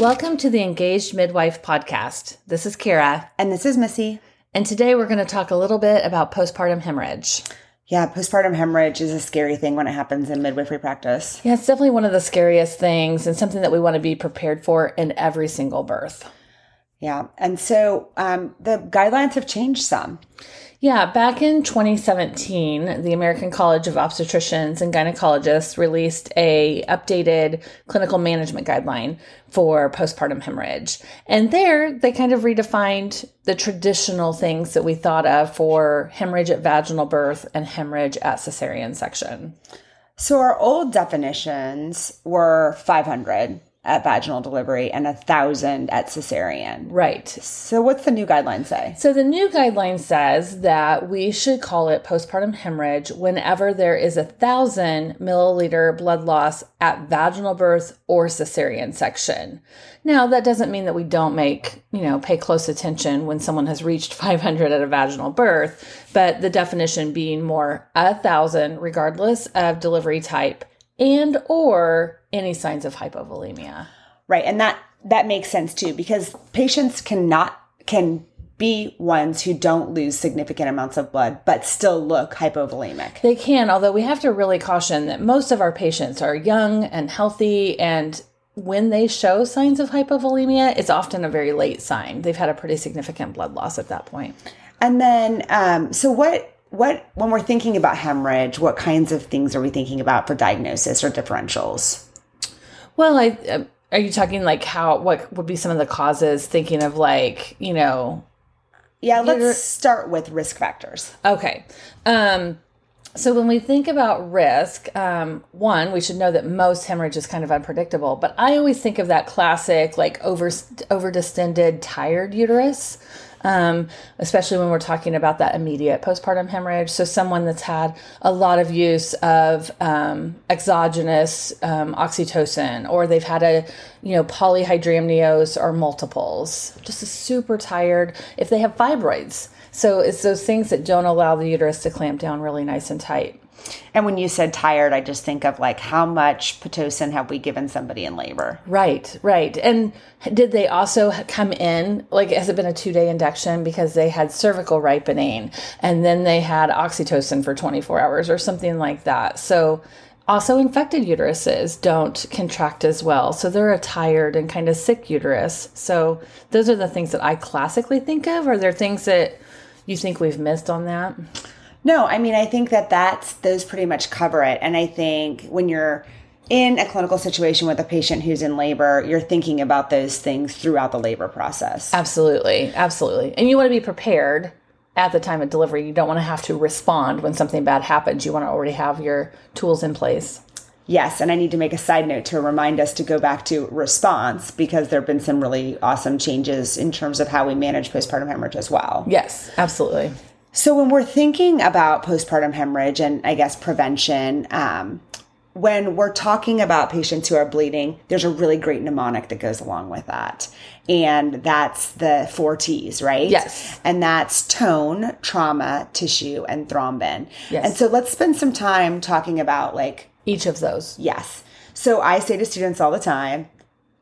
Welcome to the Engaged Midwife podcast. This is Cara, And this is Missi. and today we're going to talk a little bit about postpartum hemorrhage. Yeah, postpartum hemorrhage is a scary thing when it happens in midwifery practice. Yeah, it's definitely one of the scariest things and something that we want to be prepared for in every single birth. Yeah. And so um, the guidelines have changed some. Yeah, back in 2017, the American College of Obstetricians and Gynecologists released a updated clinical management guideline for postpartum hemorrhage. And there they kind of redefined the traditional things that we thought of for hemorrhage at vaginal birth and hemorrhage at cesarean section. So our old definitions were 500 at vaginal delivery and a 1,000 at cesarean. Right. So what's the new guideline say? So the new guideline says that we should call it postpartum hemorrhage whenever there is a thousand milliliter blood loss at vaginal birth or cesarean section. Now that doesn't mean that we don't make, you know, pay close attention when someone has reached 500 at a vaginal birth, but the definition being more a thousand regardless of delivery type and or any signs of hypovolemia. Right. And that that makes sense too because patients cannot can be ones who don't lose significant amounts of blood but still look hypovolemic. They can, although we have to really caution that most of our patients are young and healthy and when they show signs of hypovolemia, it's often a very late sign. They've had a pretty significant blood loss at that point. And then um so what what when we're thinking about hemorrhage, what kinds of things are we thinking about for diagnosis or differentials? Well, I uh, are you talking like how what would be some of the causes thinking of like, you know, Yeah, let's Uter- start with risk factors. Okay. Um, so when we think about risk, um, one, we should know that most hemorrhage is kind of unpredictable. But I always think of that classic, like over over distended, tired uterus, um, especially when we're talking about that immediate postpartum hemorrhage. So someone that's had a lot of use of um, exogenous um, oxytocin, or they've had a you know polyhydramnios or multiples, just super tired. If they have fibroids. So it's those things that don't allow the uterus to clamp down really nice and tight. And when you said tired, I just think of like how much Pitocin have we given somebody in labor? Right, right. And did they also come in, like, has it been a two day induction because they had cervical ripening and then they had oxytocin for 24 hours or something like that? So, also, infected uteruses don't contract as well. So, they're a tired and kind of sick uterus. So, those are the things that I classically think of. Are there things that you think we've missed on that? No, I mean I think that that's those pretty much cover it. And I think when you're in a clinical situation with a patient who's in labor, you're thinking about those things throughout the labor process. Absolutely, absolutely. And you want to be prepared at the time of delivery. You don't want to have to respond when something bad happens. You want to already have your tools in place. Yes, and I need to make a side note to remind us to go back to response because there have been some really awesome changes in terms of how we manage postpartum hemorrhage as well. Yes, absolutely. So when we're thinking about postpartum hemorrhage and I guess prevention, um, when we're talking about patients who are bleeding, there's a really great mnemonic that goes along with that. And that's the four T's, right? Yes. And that's tone, trauma, tissue, and thrombin. Yes. And so let's spend some time talking about like, Each of those. yes. So I say to students all the time,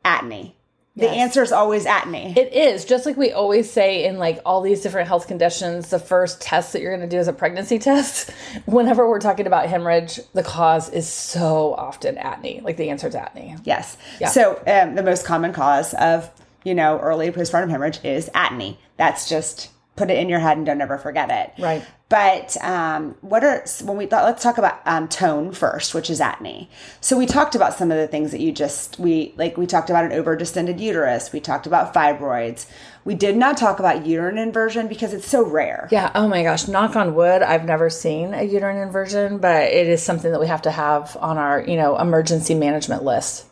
atony. The Yes. answer is always atony. It is just like we always say in like all these different health conditions. The first test that you're going to do is a pregnancy test. Whenever we're talking about hemorrhage, the cause is so often atony. Like the answer is atony. Yes. Yeah. So um, the most common cause of you know early postpartum hemorrhage is atony. That's just put it in your head and don't ever forget it. Right. But um, what are when we let's talk about um, tone first, which is atony. So we talked about some of the things that you just we like. We talked about an over distended uterus. We talked about fibroids. We did not talk about uterine inversion because it's so rare. Yeah. Oh my gosh. Knock on wood. I've never seen a uterine inversion, but it is something that we have to have on our, you know, emergency management list.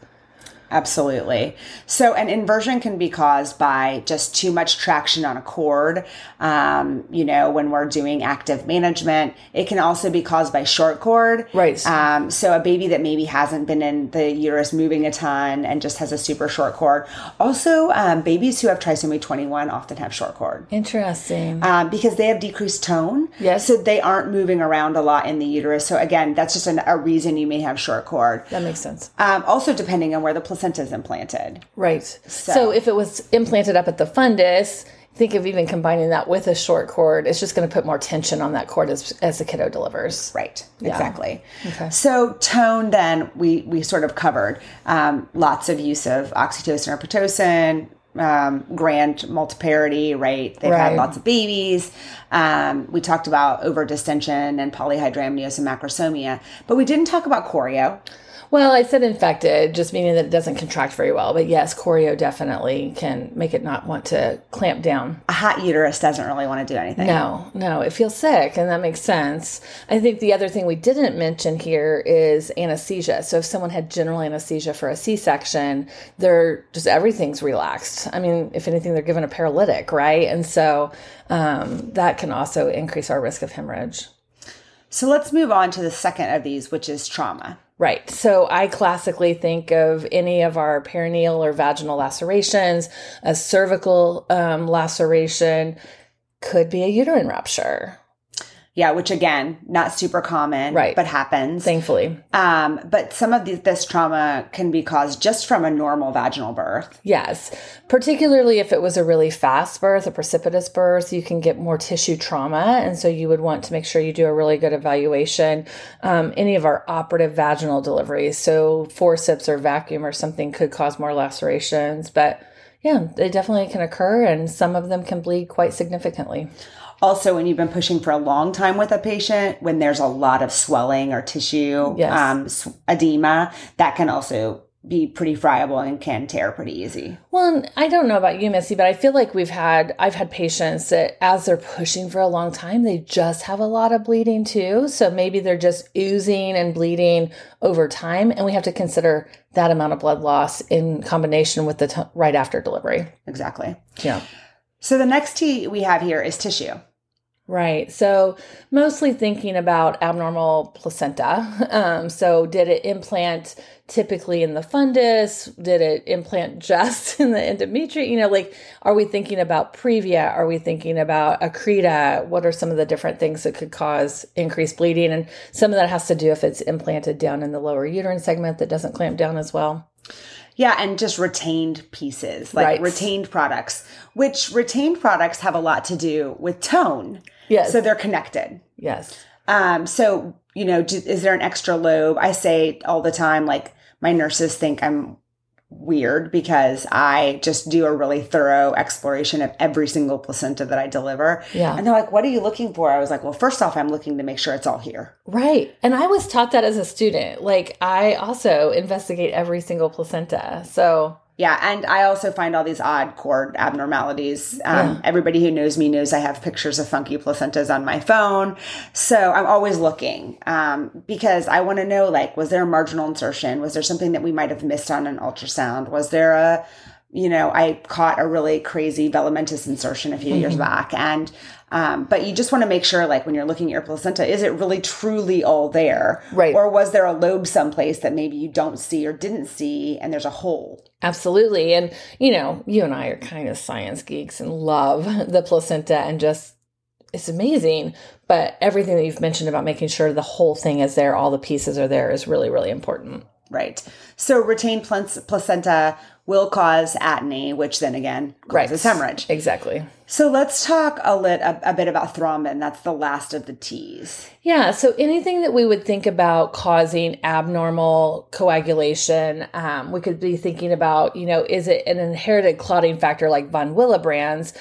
Absolutely. So, an inversion can be caused by just too much traction on a cord. Um, you know, when we're doing active management, it can also be caused by short cord. Right. Um, so, a baby that maybe hasn't been in the uterus moving a ton and just has a super short cord. Also, um, babies who have trisomy 21 often have short cord. Interesting. Um, because they have decreased tone. Yes. So they aren't moving around a lot in the uterus. So again, that's just an, a reason you may have short cord. that makes sense. Um, also, depending on where the placenta placenta is implanted. Right. So. if it was implanted up at the fundus, think of even combining that with a short cord. It's just going to put more tension on that cord as, as the kiddo delivers. Right. Exactly. Okay. So tone, then we we sort of covered um, lots of use of oxytocin or pitocin. Um, grand multiparity, right? They've Right. had lots of babies. Um, we talked about overdistension and polyhydramnios and macrosomia, but we didn't talk about chorio. Well, I said infected, just meaning that it doesn't contract very well. But yes, chorio definitely can make it not want to clamp down. A hot uterus doesn't really want to do anything. No, no, it feels sick, and that makes sense. I think the other thing we didn't mention here is anesthesia. So if someone had general anesthesia for a C-section, they're just everything's relaxed. I mean, if anything, they're given a paralytic, right? And so um, that can also increase our risk of hemorrhage. So let's move on to the second of these, which is trauma. Right. So I classically think of any of our perineal or vaginal lacerations, a cervical um, laceration, could be a uterine rupture. Yeah, which again, not super common, Right. but happens. Thankfully. Um, but some of the, this trauma can be caused just from a normal vaginal birth. Yes. Particularly if it was a really fast birth, a precipitous birth, you can get more tissue trauma. And so you would want to make sure you do a really good evaluation. Um, any of our operative vaginal deliveries, so forceps or vacuum or something could cause more lacerations. But yeah, they definitely can occur and some of them can bleed quite significantly. Also, when you've been pushing for a long time with a patient, when there's a lot of swelling or tissue Yes. um, edema, that can also be pretty friable and can tear pretty easy. Well, and I don't know about you, Missi, but I feel like we've had, I've had patients that as they're pushing for a long time, they just have a lot of bleeding too. So maybe they're just oozing and bleeding over time. And we have to consider that amount of blood loss in combination with the t- right after delivery. Exactly. Yeah. So the next T we have here is tissue. Right. So mostly thinking about abnormal placenta. Um, so did it implant typically in the fundus? Did it implant just in the endometrium? You know, like, are we thinking about previa? Are we thinking about accreta? What are some of the different things that could cause increased bleeding? And some of that has to do if it's implanted down in the lower uterine segment that doesn't clamp down as well. Yeah, and just retained pieces, like Right. retained products, which retained products have a lot to do with tone. Yes. So they're connected. yes. Um, so, you know, do, is there an extra lobe? I say all the time, like, my nurses think I'm weird because I just do a really thorough exploration of every single placenta that I deliver. Yeah. And they're like, what are you looking for? I was like, well, first off, I'm looking to make sure it's all here. Right. And I was taught that as a student. Like, I also investigate every single placenta. So, Yeah, and I also find all these odd cord abnormalities. Um, Yeah. Everybody who knows me knows I have pictures of funky placentas on my phone, so I'm always looking um, because I want to know like, was there a marginal insertion? Was there something that we might have missed on an ultrasound? Was there a, you know, I caught a really crazy velamentous insertion a few years Mm-hmm. back, and um, but you just want to make sure, like, when you're looking at your placenta, is it really truly all there, Right. Or was there a lobe someplace that maybe you don't see or didn't see, and there's a hole? Absolutely. And, you know, you and I are kind of science geeks and love the placenta and just, it's amazing. But everything that you've mentioned about making sure the whole thing is there, all the pieces are there, is really, really important. Right. So retained pl- placenta will cause atony, which then again causes hemorrhage. Exactly. So let's talk a lit a, a bit about thrombin. That's the last of the T's. Yeah. So anything that we would think about causing abnormal coagulation, um, we could be thinking about, you know, is it an inherited clotting factor like von Willebrand's?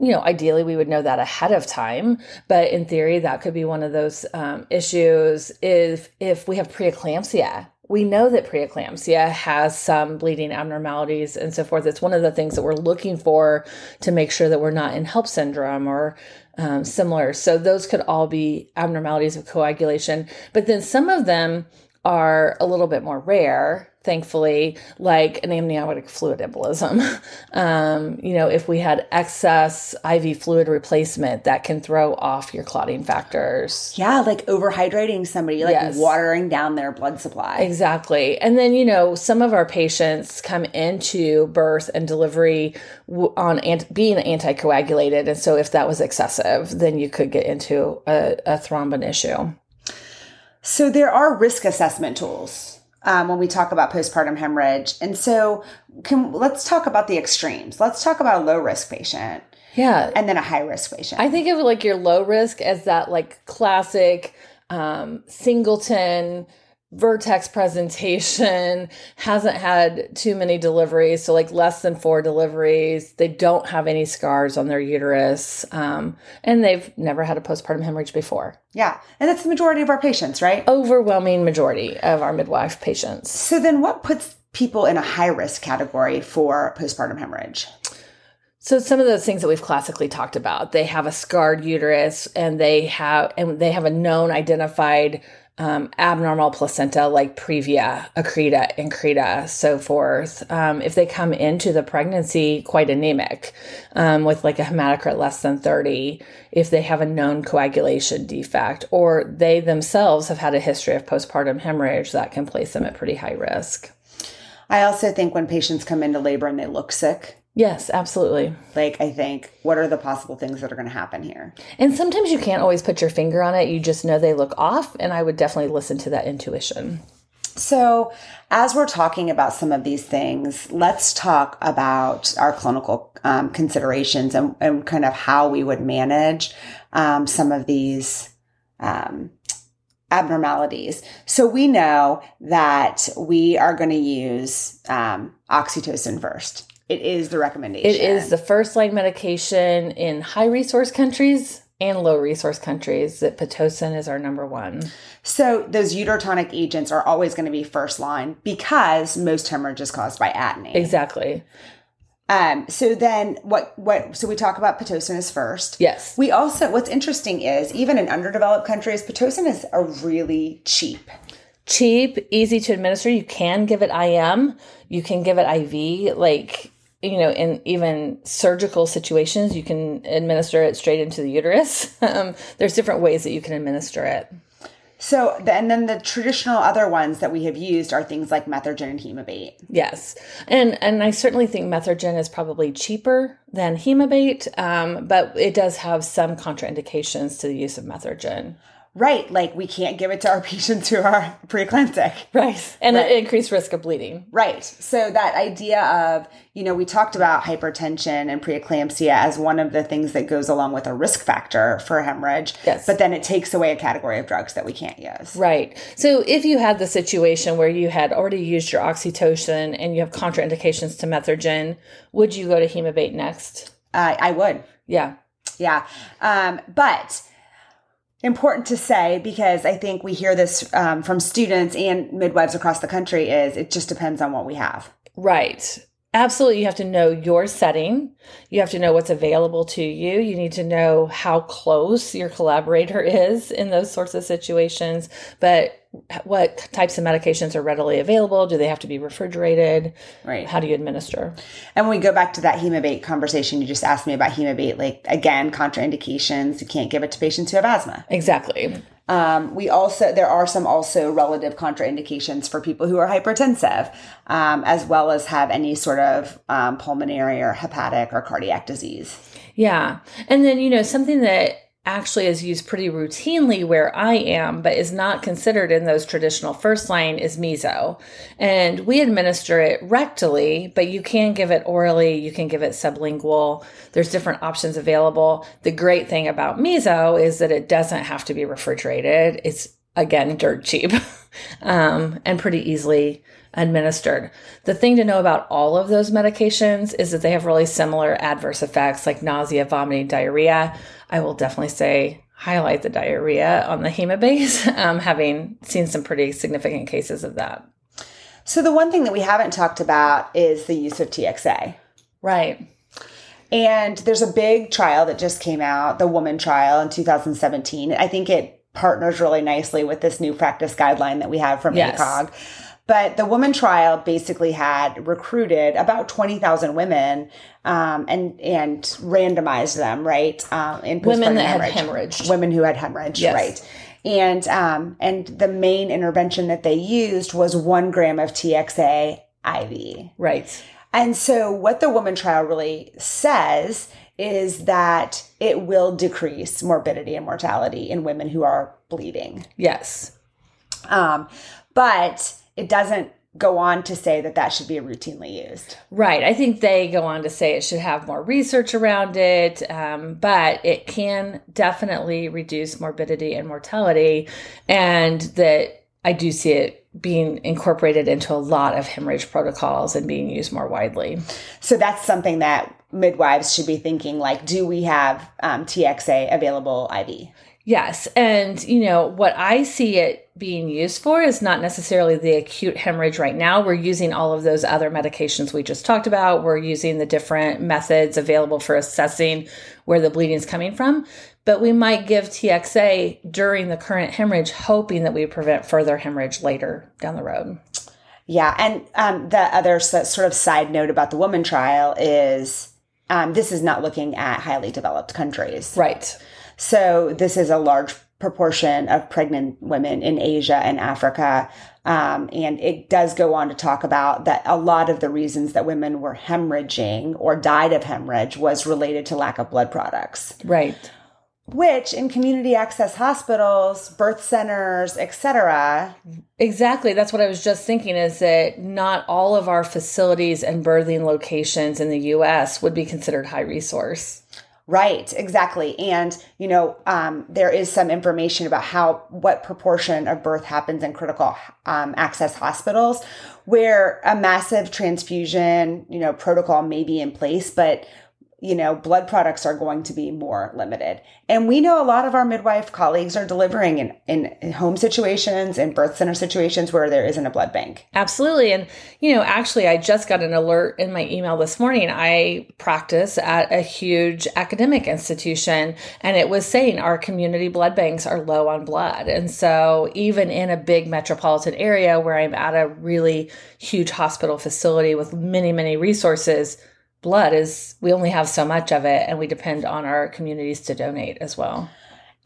You know, ideally we would know that ahead of time, but in theory that could be one of those um, issues. If if we have preeclampsia, we know that preeclampsia has some bleeding abnormalities and so forth. It's one of the things that we're looking for to make sure that we're not in HELLP syndrome or um, similar. So those could all be abnormalities of coagulation. But then some of them are a little bit more rare, thankfully, like an amniotic fluid embolism. um, you know, if we had excess IV fluid replacement, that can throw off your clotting factors. Yeah, like overhydrating somebody, like Yes. watering down their blood supply. Exactly. And then, you know, some of our patients come into birth and delivery on ant- being anticoagulated. And so if that was excessive, then you could get into a, a thrombin issue. So there are risk assessment tools um, when we talk about postpartum hemorrhage. And so, can, let's talk about the extremes. Let's talk about a low risk patient. Yeah. And then a high risk patient. I think of like your low risk as that like classic um, singleton vertex presentation hasn't had too many deliveries so like less than four deliveries. They don't have any scars on their uterus um, and they've never had a postpartum hemorrhage before. Yeah and that's the majority of our patients right? Overwhelming majority of our midwife patients. So then what puts people in a high risk category for postpartum hemorrhage? So some of those things that we've classically talked about, they have a scarred uterus and they have and they have a known identified um, abnormal placenta like previa, accreta, increta, so forth. Um, if they come into the pregnancy quite anemic, um, with like a hematocrit less than 30, if they have a known coagulation defect, or they themselves have had a history of postpartum hemorrhage, that can place them at pretty high risk. I also think when patients come into labor and they look sick, Yes, absolutely. Like, I think, what are the possible things that are going to happen here? And sometimes you can't always put your finger on it. You just know they look off. And I would definitely listen to that intuition. So, as we're talking about some of these things, let's talk about our clinical um, considerations and, and, kind of how we would manage um, some of these um, abnormalities. So, we know that we are going to use um, oxytocin first. It is the recommendation. It is the first line medication in high resource countries and low resource countries that Pitocin is our number one. So those uterotonic agents are always going to be first line because most hemorrhage is caused by atony. Exactly. Um, so then what, what, so we talk about Pitocin as first. Yes. We also, what's interesting is even in underdeveloped countries, Pitocin is a really cheap. Cheap, easy to administer. You can give it IM. You can give it IV. Like you know, in even surgical situations, you can administer it straight into the uterus. Um, there's different ways that you can administer it. So, and then the traditional other ones that we have used are things like Methergine and Hemabate. Yes, and and I certainly think Methergine is probably cheaper than Hemabate, um, but it does have some contraindications to the use of Methergine. Right. Like we can't give it to our patients who are preeclamptic. Right. And right. increased risk of bleeding. Right. So that idea of, you know, we talked about hypertension and preeclampsia as one of the things that goes along with a risk factor for hemorrhage. Yes. But then it takes away a category of drugs that we can't use. Right. So if you had the situation where you had already used your oxytocin and you have contraindications to methergine, would you go to hemabate next? Uh, I would. Yeah. Yeah. Um, but important to say because I think we hear this um, from students and midwives across the country is it just depends on what we have. Right. Absolutely. You have to know your setting. You have to know what's available to you. You need to know how close your collaborator is in those sorts of situations. But what types of medications are readily available? Do they have to be refrigerated? Right. How do you administer? And when we go back to that hemabate conversation, you just asked me about hemabate. Like again, contraindications. You can't give it to patients who have asthma. Exactly. Um, we also there are some also relative contraindications for people who are hypertensive, um, as well as have any sort of um, pulmonary or hepatic or cardiac disease. Yeah, and then you know something that actually is used pretty routinely where I am, but is not considered in those traditional first line is miso. And we administer it rectally, but you can give it orally, you can give it sublingual. There's different options available. The great thing about miso is that it doesn't have to be refrigerated. It's again dirt cheap um, and pretty easily administered. The thing to know about all of those medications is that they have really similar adverse effects like nausea, vomiting, diarrhea. I will definitely say highlight the diarrhea on the hemabate, um, having seen some pretty significant cases of that. So, the one thing that we haven't talked about is the use of TXA. Right. And there's a big trial that just came out, the WOMAN trial in 2017. I think it partners really nicely with this new practice guideline that we have from yes. ACOG. But the WOMAN trial basically had recruited about 20,000 women um, and and randomized them, right? Um, in women that hemorrhage. had hemorrhage. Women who had hemorrhage, yes. right? And um, and the main intervention that they used was one gram of TXA IV. Right. And so what the WOMAN trial really says is that it will decrease morbidity and mortality in women who are bleeding. Yes. Um, but it doesn't go on to say that that should be routinely used. Right. I think they go on to say it should have more research around it, um, but it can definitely reduce morbidity and mortality, and that I do see it being incorporated into a lot of hemorrhage protocols and being used more widely. So that's something that midwives should be thinking like, do we have um, TXA available IV? Yes. And, you know, what I see it being used for is not necessarily the acute hemorrhage right now. We're using all of those other medications we just talked about. We're using the different methods available for assessing where the bleeding is coming from. But we might give TXA during the current hemorrhage, hoping that we prevent further hemorrhage later down the road. Yeah. And um, the other sort of side note about the WOMAN trial is um, this is not looking at highly developed countries. Right. So this is a large proportion of pregnant women in Asia and Africa. Um, and it does go on to talk about that a lot of the reasons that women were hemorrhaging or died of hemorrhage was related to lack of blood products. Right. Which in community access hospitals, birth centers, etc. Exactly. That's what I was just thinking is that not all of our facilities and birthing locations in the US would be considered high resource. Right, exactly. And, you know, um, there is some information about how, what proportion of birth happens in critical um, access hospitals where a massive transfusion, you know, protocol may be in place, but you know, blood products are going to be more limited. And we know a lot of our midwife colleagues are delivering in, in, home situations and birth center situations where there isn't a blood bank. Absolutely. And, you know, actually, I just got an alert in my email this morning. I practice at a huge academic institution, and it was saying our community blood banks are low on blood. And so, even in a big metropolitan area where I'm at a really huge hospital facility with many, many resources, blood is we only have so much of it and we depend on our communities to donate as well.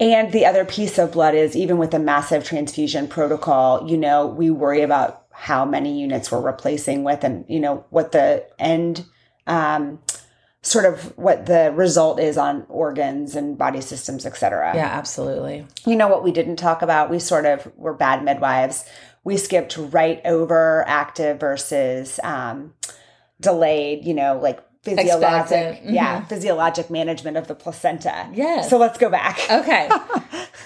And the other piece of blood is even with a massive transfusion protocol, you know, we worry about how many units we're replacing with and, you know, what the end, um, sort of what the result is on organs and body systems, et cetera. Yeah, absolutely. You know what we didn't talk about? We sort of were bad midwives. We skipped right over active versus um, delayed, you know, like physiologic mm-hmm. yeah physiologic management of the placenta. Yes. So let's go back. Okay.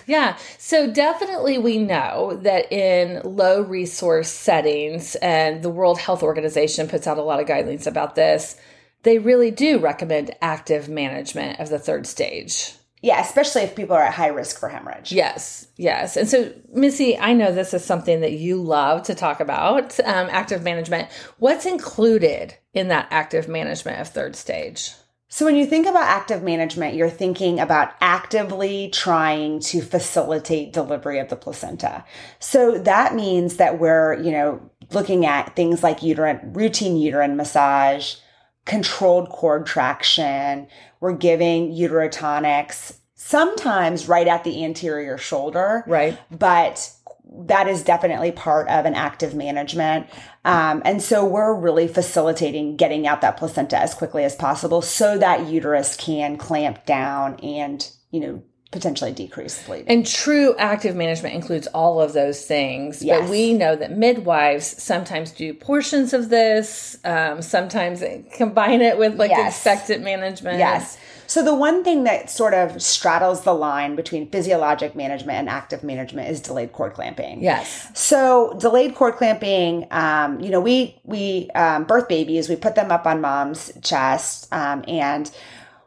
Yeah. So definitely we know that in low resource settings and the world health organization puts out a lot of guidelines about this they really do recommend active management of the third stage yeah, especially if people are at high risk for hemorrhage. Yes, yes. And so, Missi, I know this is something that you love to talk about um, active management. What's included in that active management of third stage? So, when you think about active management, you're thinking about actively trying to facilitate delivery of the placenta. So, that means that we're, you know, looking at things like uterine, routine uterine massage, controlled cord traction. We're giving uterotonics sometimes right at the anterior shoulder. Right. But that is definitely part of an active management. Um, and so we're really facilitating getting out that placenta as quickly as possible so that uterus can clamp down and, you know, potentially decrease bleeding. And true active management includes all of those things. Yes. But we know that midwives sometimes do portions of this, um, sometimes combine it with like yes. expectant management. Yes. So the one thing that sort of straddles the line between physiologic management and active management is delayed cord clamping. Yes. So delayed cord clamping, um, you know, we we um, birth babies, we put them up on mom's chest, um, and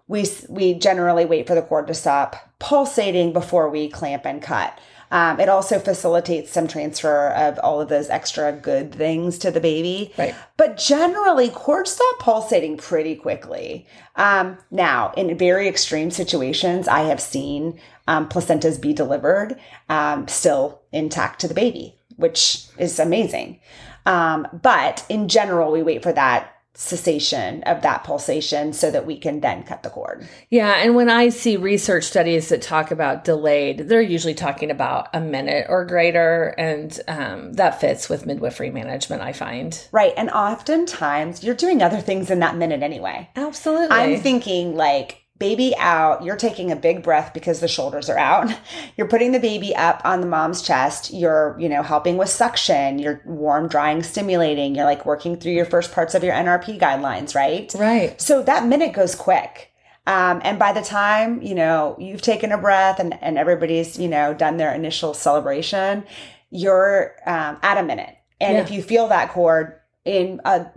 we we generally wait for the cord to stop pulsating before we clamp and cut. Um, it also facilitates some transfer of all of those extra good things to the baby. Right. But generally, cords stop pulsating pretty quickly. Um, now, in very extreme situations, I have seen um, placentas be delivered um, still intact to the baby, which is amazing. Um, but in general, we wait for that cessation of that pulsation so that we can then cut the cord. Yeah, and when I see research studies that talk about delayed, they're usually talking about a minute or greater, and um, that fits with midwifery management, I find. Right, and oftentimes you're doing other things in that minute anyway. Absolutely. I'm thinking like baby out, you're taking a big breath because the shoulders are out. You're putting the baby up on the mom's chest. You're, you know, helping with suction. You're warm, drying, stimulating. You're like working through your first parts of your NRP guidelines, right? Right. So that minute goes quick. Um, and by the time, you know, you've taken a breath and, and everybody's, you know, done their initial celebration, you're um, at a minute. And Yeah. if you feel that cord in a,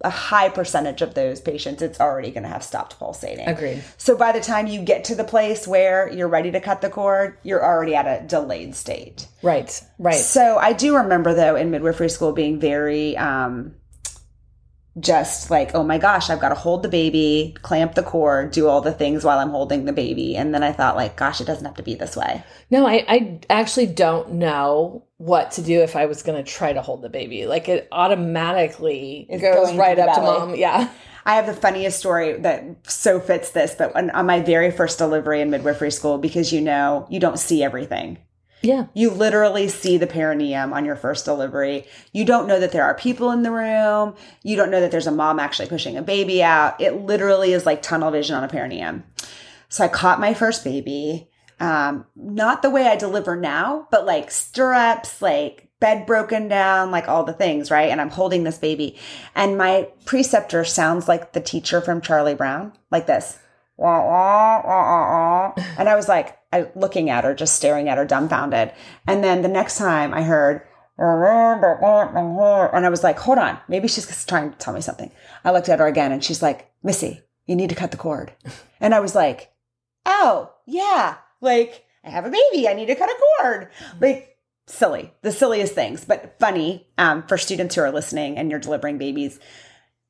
a high percentage of those patients, it's already going to have stopped pulsating. Agreed. So by the time you get to the place where you're ready to cut the cord, you're already at a delayed state. Right. Right. So I do remember though in midwifery school being very um just like, oh my gosh, I've got to hold the baby, clamp the cord, do all the things while I'm holding the baby. And then I thought like, gosh, it doesn't have to be this way. No, I, I actually don't know what to do if I was going to try to hold the baby. Like it automatically It's goes right to up to mom. Yeah. I have the funniest story that so fits this, but on, on my very first delivery in midwifery school, because you know, you don't see everything. Yeah. You literally see the perineum on your first delivery. You don't know that there are people in the room. You don't know that there's a mom actually pushing a baby out. It literally is like tunnel vision on a perineum. So I caught my first baby. Um, not the way I deliver now, but like stirrups, like bed broken down, like all the things, right? And I'm holding this baby. And my preceptor sounds like the teacher from Charlie Brown, like this. Wah, wah, wah. And I was like, I looking at her, just staring at her, dumbfounded. And then the next time I heard, and I was like, hold on, maybe she's just trying to tell me something. I looked at her again and she's like, Missi, you need to cut the cord. And I was like, oh, yeah, like I have a baby, I need to cut a cord. Like, silly, the silliest things, but funny um, for students who are listening and you're delivering babies.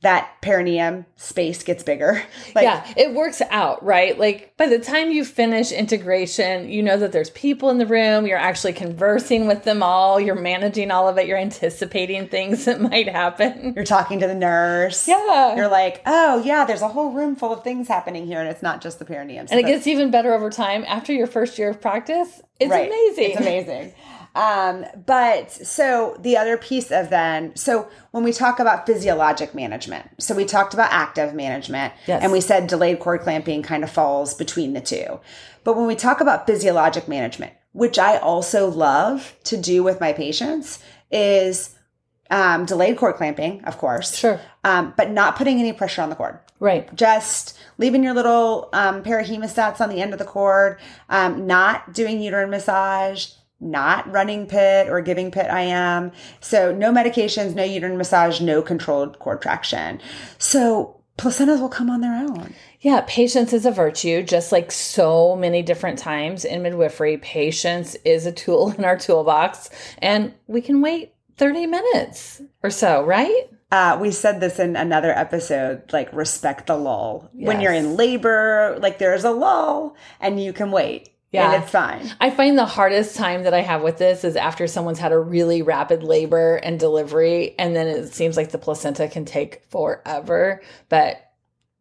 That perineum space gets bigger. Like, yeah, it works out, right? Like by the time you finish integration, you know that there's people in the room, you're actually conversing with them all, you're managing all of it, you're anticipating things that might happen. You're talking to the nurse. Yeah. You're like, oh, yeah, there's a whole room full of things happening here, and it's not just the perineum. So and it gets even better over time after your first year of practice. It's Right. amazing. It's amazing. Um, but so the other piece of then, so when we talk about physiologic management, so we talked about active management, Yes. and we said delayed cord clamping kind of falls between the two. But when we talk about physiologic management, which I also love to do with my patients, is um, delayed cord clamping, of course, Sure. um, but not putting any pressure on the cord Right. just leaving your little um, pair of hemostats on the end of the cord, um, not doing uterine massage, not running pit or giving pit I am. So no medications, no uterine massage, no controlled cord traction. So placentas will come on their own. Yeah, patience is a virtue, just like so many different times in midwifery. Patience is a tool in our toolbox, and we can wait 30 minutes or so, right? Uh, we said this in another episode, like respect the lull. When you're in labor, like there's a lull and you can wait. Yeah. And it's fine. I find the hardest time that I have with this is after someone's had a really rapid labor and delivery, and then it seems like the placenta can take forever. But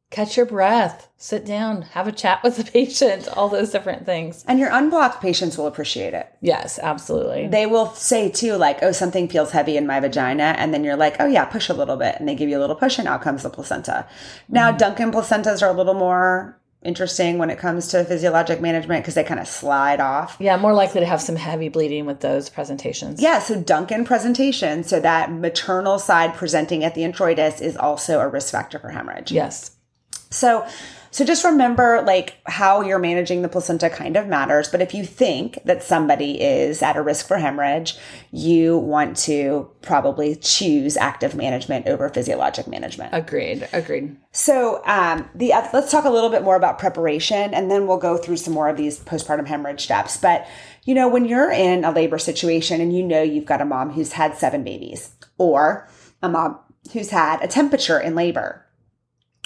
catch your breath, sit down, have a chat with the patient, all those different things. And your unblocked patients will appreciate it. Yes, absolutely. they will say too, like, oh, something feels heavy in my vagina. And then you're like, oh, yeah, push a little bit. And they give you a little push, and out comes the placenta. Now, mm-hmm. Duncan placentas are a little more interesting when it comes to physiologic management because they kind of slide off. yeah, more likely to have some heavy bleeding with those presentations. Yeah, so Duncan presentation, so that maternal side presenting at the introitus is also a risk factor for hemorrhage. Yes. So so just remember like how you're managing the placenta kind of matters, but if you think that somebody is at a risk for hemorrhage, you want to probably choose active management over physiologic management. Agreed. Agreed. So um, the uh, let's talk a little bit more about preparation, and then we'll go through some more of these postpartum hemorrhage steps. But you know, when you're in a labor situation and you know you've got a mom who's had seven babies, or a mom who's had a temperature in labor,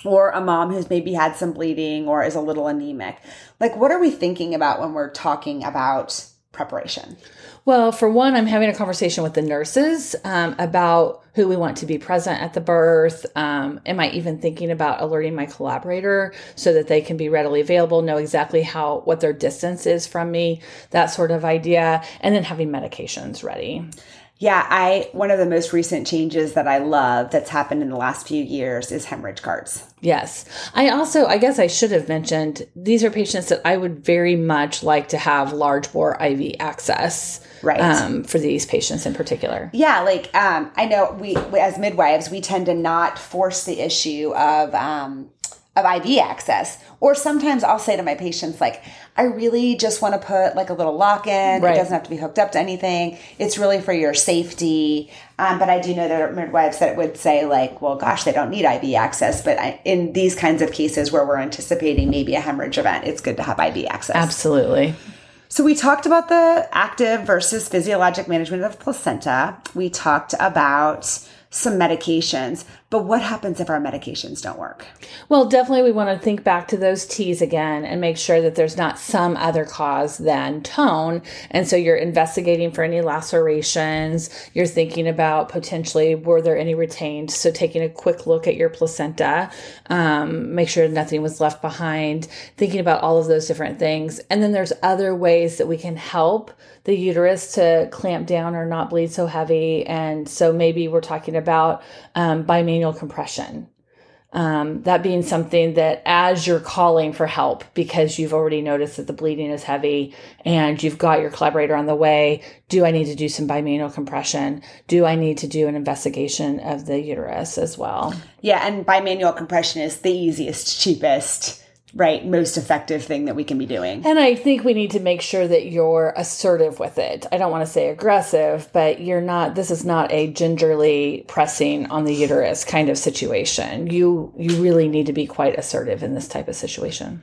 or a mom who's maybe had some bleeding or is a little anemic, like what are we thinking about when we're talking about preparation? Well, for one, I'm having a conversation with the nurses um, about who we want to be present at the birth. Um, am I even thinking about alerting my collaborator so that they can be readily available, know exactly how what their distance is from me, that sort of idea, and then having medications ready. Yeah, I one of the most recent changes that I love that's happened in the last few years is hemorrhage carts. Yes. I also, I guess I should have mentioned these are patients that I would very much like to have large bore IV access. Right. Um, for these patients in particular. Yeah, like um, I know we as midwives we tend to not force the issue of um, of IV access. Or sometimes I'll say to my patients, like, I really just want to put like a little lock in. Right. It doesn't have to be hooked up to anything. It's really for your safety. Um, but I do know there are midwives that would say, like, well, gosh, they don't need IV access. But I, in these kinds of cases where we're anticipating maybe a hemorrhage event, it's good to have IV access. Absolutely. So we talked about the active versus physiologic management of placenta. We talked about some medications, but what happens if our medications don't work? Well, definitely we want to think back to those T's again and make sure that there's not some other cause than tone. And so you're investigating for any lacerations. You're thinking about potentially were there any retained. So taking a quick look at your placenta, um, make sure nothing was left behind, thinking about all of those different things. And then there's other ways that we can help the uterus to clamp down or not bleed so heavy. And so maybe we're talking about um, bimanual compression. Um, that being something that as you're calling for help because you've already noticed that the bleeding is heavy and you've got your collaborator on the way, do I need to do some bimanual compression? Do I need to do an investigation of the uterus as well? Yeah, and bimanual compression is the easiest, cheapest right most effective thing that we can be doing. And i think we need to make sure that you're assertive with it. I don't want to say aggressive but you're not this is not a gingerly pressing on the uterus kind of situation. You you really need to be quite assertive in this type of situation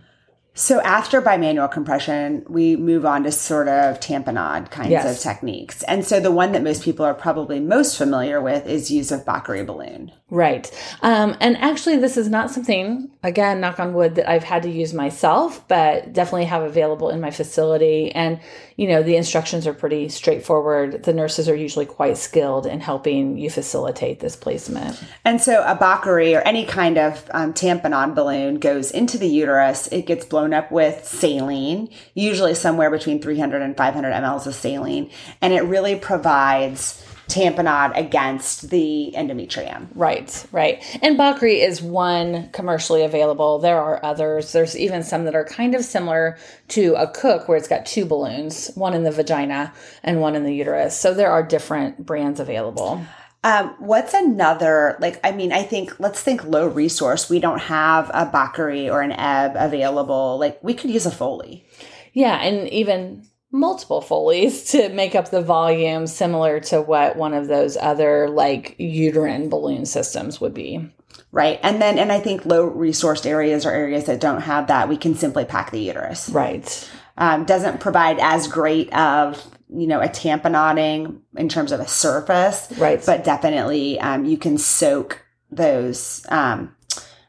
so after bimanual compression, we move on to sort of tamponade kinds Yes. of techniques. And so the one that most people are probably most familiar with is use of Bakri balloon. Right. Um, and actually, this is not something, again, knock on wood, that I've had to use myself, but definitely have available in my facility. And, you know, the instructions are pretty straightforward. The nurses are usually quite skilled in helping you facilitate this placement. And so a Bakri or any kind of um, tamponade balloon goes into the uterus. It gets blown up with saline, usually somewhere between 300 and 500 mLs of saline. And it really provides tamponade against the endometrium. Right, right. And Bakri is one commercially available. There are others. There's even some that are kind of similar to a cook where it's got two balloons, one in the vagina and one in the uterus. So there are different brands available. Um, what's another like? I mean, I think let's think low resource. We don't have a Bakri or an Ebb available. Like we could use a Foley. Yeah, and even multiple Foleys to make up the volume similar to what one of those other like uterine balloon systems would be. Right. And then, and I think low resourced areas or areas that don't have that, we can simply pack the uterus. Right. Um, doesn't provide as great of, you know, a tamponading in terms of a surface. Right. But definitely, um, you can soak those, um,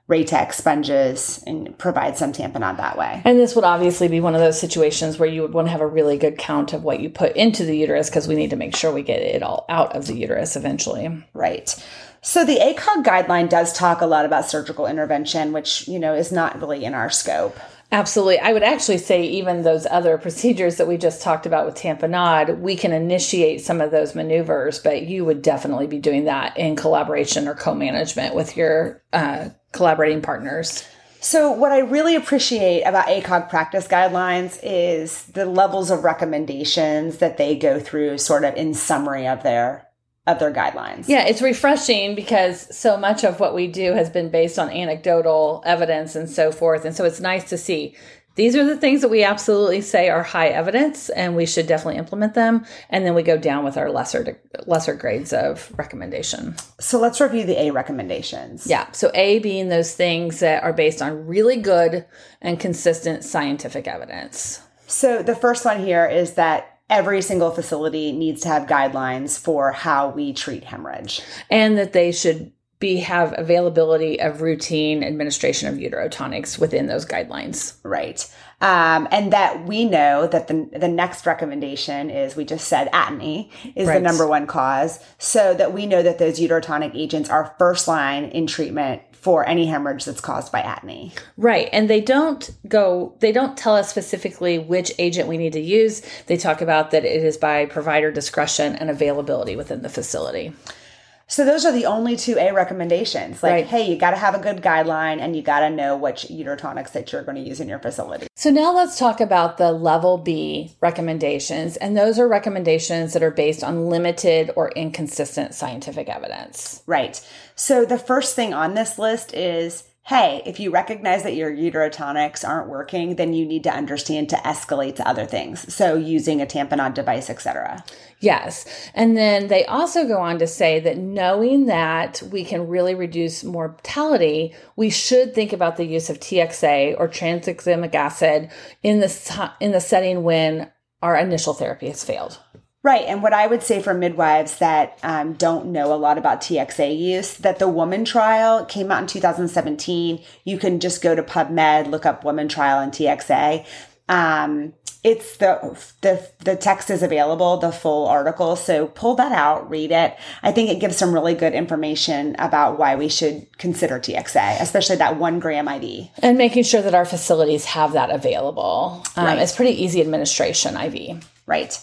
Ray-Tec sponges and provide some tamponade that way. And this would obviously be one of those situations where you would want to have a really good count of what you put into the uterus because we need to make sure we get it all out of the uterus eventually. Right. So the ACOG guideline does talk a lot about surgical intervention, which, you know, is not really in our scope. Absolutely. I would actually say even those other procedures that we just talked about with tamponade, we can initiate some of those maneuvers, but you would definitely be doing that in collaboration or co-management with your uh, collaborating partners. So, what I really appreciate about ACOG practice guidelines is the levels of recommendations that they go through, sort of in summary of their of their guidelines. Yeah, it's refreshing because so much of what we do has been based on anecdotal evidence and so forth. And so it's nice to see these are the things that we absolutely say are high evidence and we should definitely implement them. And then we go down with our lesser lesser grades of recommendation. So let's review the A recommendations. Yeah. So A being those things that are based on really good and consistent scientific evidence. So the first one here is that every single facility needs to have guidelines for how we treat hemorrhage. And that they should be have availability of routine administration of uterotonics within those guidelines. Right. Um, and that we know that the, the next recommendation is we just said atony is Right. the number one cause. So that we know that those uterotonic agents are first line in treatment for any hemorrhage that's caused by atony. Right. And they don't go, they don't tell us specifically which agent we need to use. They talk about that it is by provider discretion and availability within the facility. So those are the only two A recommendations. Like, Right. hey, you got to have a good guideline and you got to know which uterotonics that you're going to use in your facility. So now let's talk about the level B recommendations. And those are recommendations that are based on limited or inconsistent scientific evidence. Right. So the first thing on this list is hey, if you recognize that your uterotonics aren't working, then you need to understand to escalate to other things. So using a tamponade device, etc. Yes. And then they also go on to say that knowing that we can really reduce mortality, we should think about the use of TXA or tranexamic acid in the in the setting when our initial therapy has failed. Right. And what I would say for midwives that um, don't know a lot about TXA use, that the WOMAN trial came out in 2017. You can just go to PubMed, look up WOMAN trial and TXA. Um, it's the, the the text is available, the full article. So pull that out, read it. I think it gives some really good information about why we should consider TXA, especially that one gram IV. And making sure that our facilities have that available. Um, Right. It's pretty easy administration, IV. Right.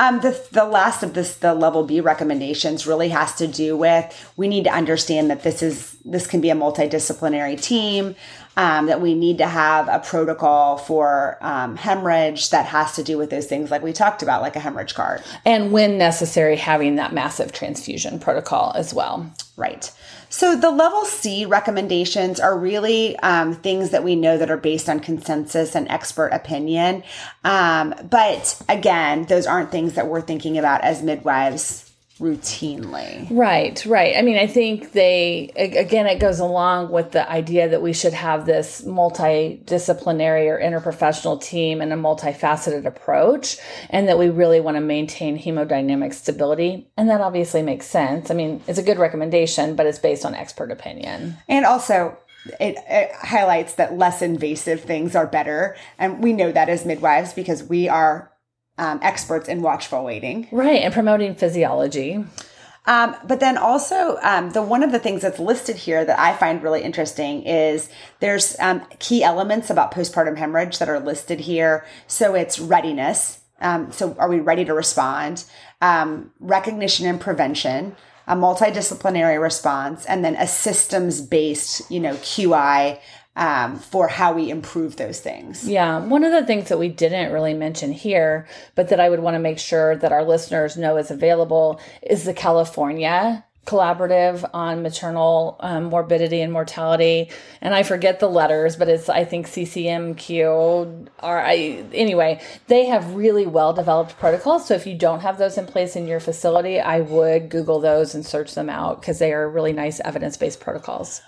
Um, the, the last of this, the level B recommendations really has to do with, we need to understand that this is, this can be a multidisciplinary team, um, that we need to have a protocol for, um, hemorrhage that has to do with those things like we talked about, like a hemorrhage cart. And when necessary, having that massive transfusion protocol as well. Right. So the level C recommendations are really um, things that we know that are based on consensus and expert opinion. Um, but again, those aren't things that we're thinking about as midwives routinely. Right, right. I mean, I think they, again, it goes along with the idea that we should have this multidisciplinary or interprofessional team and a multifaceted approach, and that we really want to maintain hemodynamic stability. And that obviously makes sense. I mean, it's a good recommendation, but it's based on expert opinion. And also, it, it highlights that less invasive things are better. And we know that as midwives because we are um, experts in watchful waiting. Right, and promoting physiology. Um, but then also, um, the one of the things that's listed here that I find really interesting is there's um, key elements about postpartum hemorrhage that are listed here. So it's readiness. Um, so are we ready to respond? Um, recognition and prevention, a multidisciplinary response, and then a systems based, you know, QI um, for how we improve those things. Yeah, one of the things that we didn't really mention here, but that I would want to make sure that our listeners know is available is the California collaborative on maternal um, morbidity and mortality. And i forget the letters but it's i think ccmq or i anyway they have really well developed protocols. So if you don't have those in place in your facility i would google those and search them out because they are really nice evidence-based protocols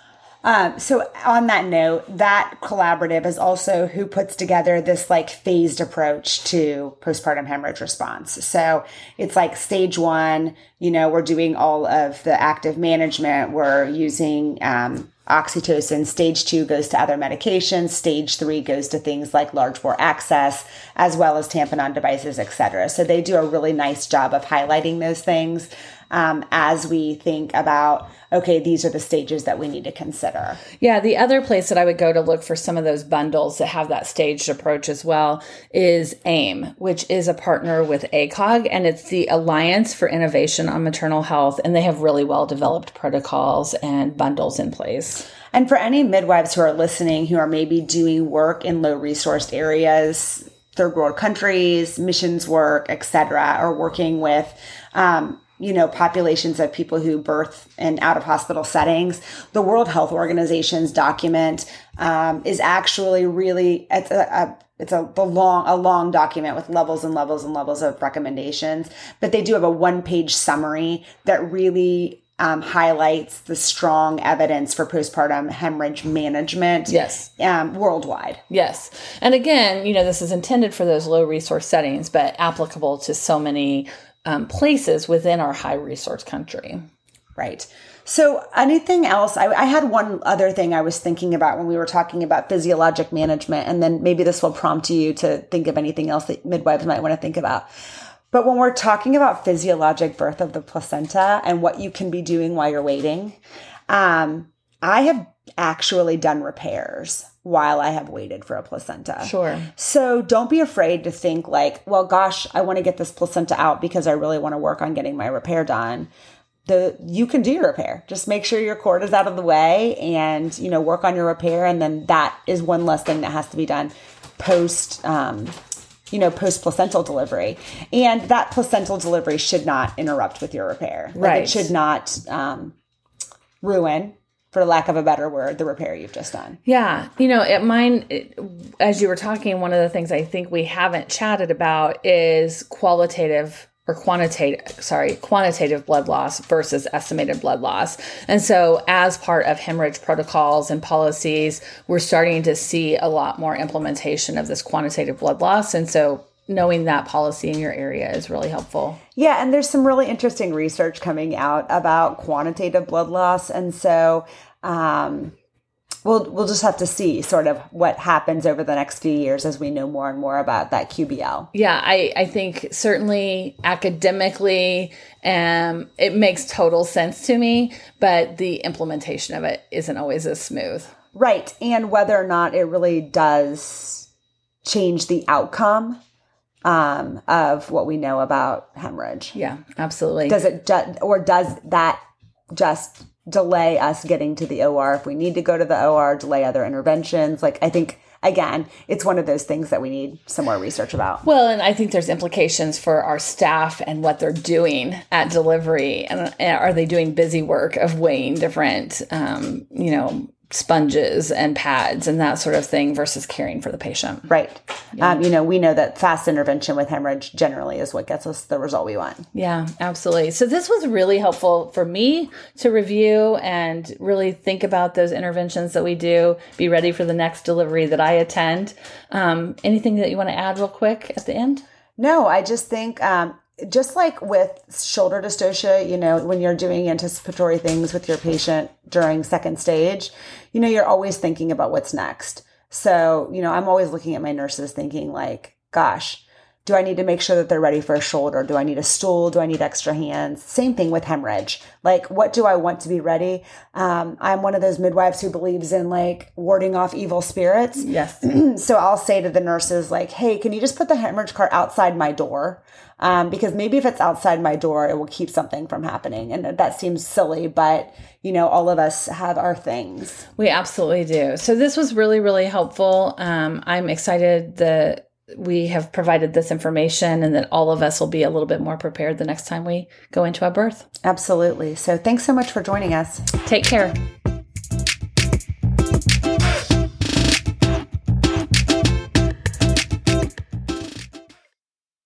Um, so on that note, that collaborative is also who puts together this like phased approach to postpartum hemorrhage response. So it's like stage one, you know, we're doing all of the active management. We're using, um, oxytocin. Stage two goes to other medications. Stage three goes to things like large bore access, as well as tamponade devices, et cetera. So they do a really nice job of highlighting those things um, as we think about, okay, these are the stages that we need to consider. Yeah, the other place that I would go to look for some of those bundles that have that staged approach as well is AIM, which is a partner with ACOG, and it's the Alliance for Innovation on Maternal Health, and they have really well developed protocols and bundles in place. And for any midwives who are listening who are maybe doing work in low resourced areas, third world countries, missions work, etc., or working with um, you know, populations of people who birth in out of hospital settings. The World Health Organization's document um, is actually really it's a, a it's a the long a long document with levels and levels and levels of recommendations, but they do have a one page summary that really um, highlights the strong evidence for postpartum hemorrhage management Yes. um, worldwide. Yes. And again, you know, this is intended for those low resource settings, but applicable to so many um, places within our high resource country. Right. So, anything else? I, I, had one other thing I was thinking about when we were talking about physiologic management, and then maybe this will prompt you to think of anything else that midwives might want to think about. But when we're talking about physiologic birth of the placenta and what you can be doing while you're waiting, um, I have actually done repairs while I have waited for a placenta. Sure. So don't be afraid to think like, well, gosh, I want to get this placenta out because I really want to work on getting my repair done. The you can do your repair. Just make sure your cord is out of the way and you know work on your repair, and then that is one less thing that has to be done post. Um, you know, post placental delivery. And that placental delivery should not interrupt with your repair. Like right. It should not um, ruin for lack of a better word, the repair you've just done. Yeah. You know, at mine, it, as you were talking, one of the things I think we haven't chatted about is qualitative or quantitative, sorry, quantitative blood loss versus estimated blood loss. And so, as part of hemorrhage protocols and policies, we're starting to see a lot more implementation of this quantitative blood loss. And so, knowing that policy in your area is really helpful. Yeah, and there's some really interesting research coming out about quantitative blood loss, and so um, we'll we'll just have to see sort of what happens over the next few years as we know more and more about that QBL. Yeah, I I think certainly academically, um, it makes total sense to me, but the implementation of it isn't always as smooth. Right, and whether or not it really does change the outcome um, of what we know about hemorrhage. Yeah, absolutely. Does it, ju- or does that just delay us getting to the OR if we need to go to the OR, delay other interventions? Like, I think again, it's one of those things that we need some more research about. Well, and I think there's implications for our staff and what they're doing at delivery. And, are they doing busy work of weighing different, um, you know, sponges and pads and that sort of thing versus caring for the patient. Right. Yeah. Um, you know, we know that fast intervention with hemorrhage generally is what gets us the result we want. Yeah, absolutely. So this was really helpful for me to review and really think about those interventions that we do, be ready for the next delivery that I attend. Um, anything that you want to add real quick at the end? No, I just think um, just like with shoulder dystocia, you know, when you're doing anticipatory things with your patient during second stage, you know, you're always thinking about what's next. So, you know, I'm always looking at my nurses thinking, like, gosh, do I need to make sure that they're ready for a shoulder? Do I need a stool? Do I need extra hands? Same thing with hemorrhage. Like, what do I want to be ready? Um, I'm one of those midwives who believes in like warding off evil spirits. Yes. so I'll say to the nurses, like, hey, can you just put the hemorrhage cart outside my door? Um, because maybe if it's outside my door, it will keep something from happening. And that seems silly, but you know, all of us have our things. We absolutely do. So this was really, really helpful. Um, I'm excited that we have provided this information and that all of us will be a little bit more prepared the next time we go into a birth. Absolutely. So thanks so much for joining us. Take care.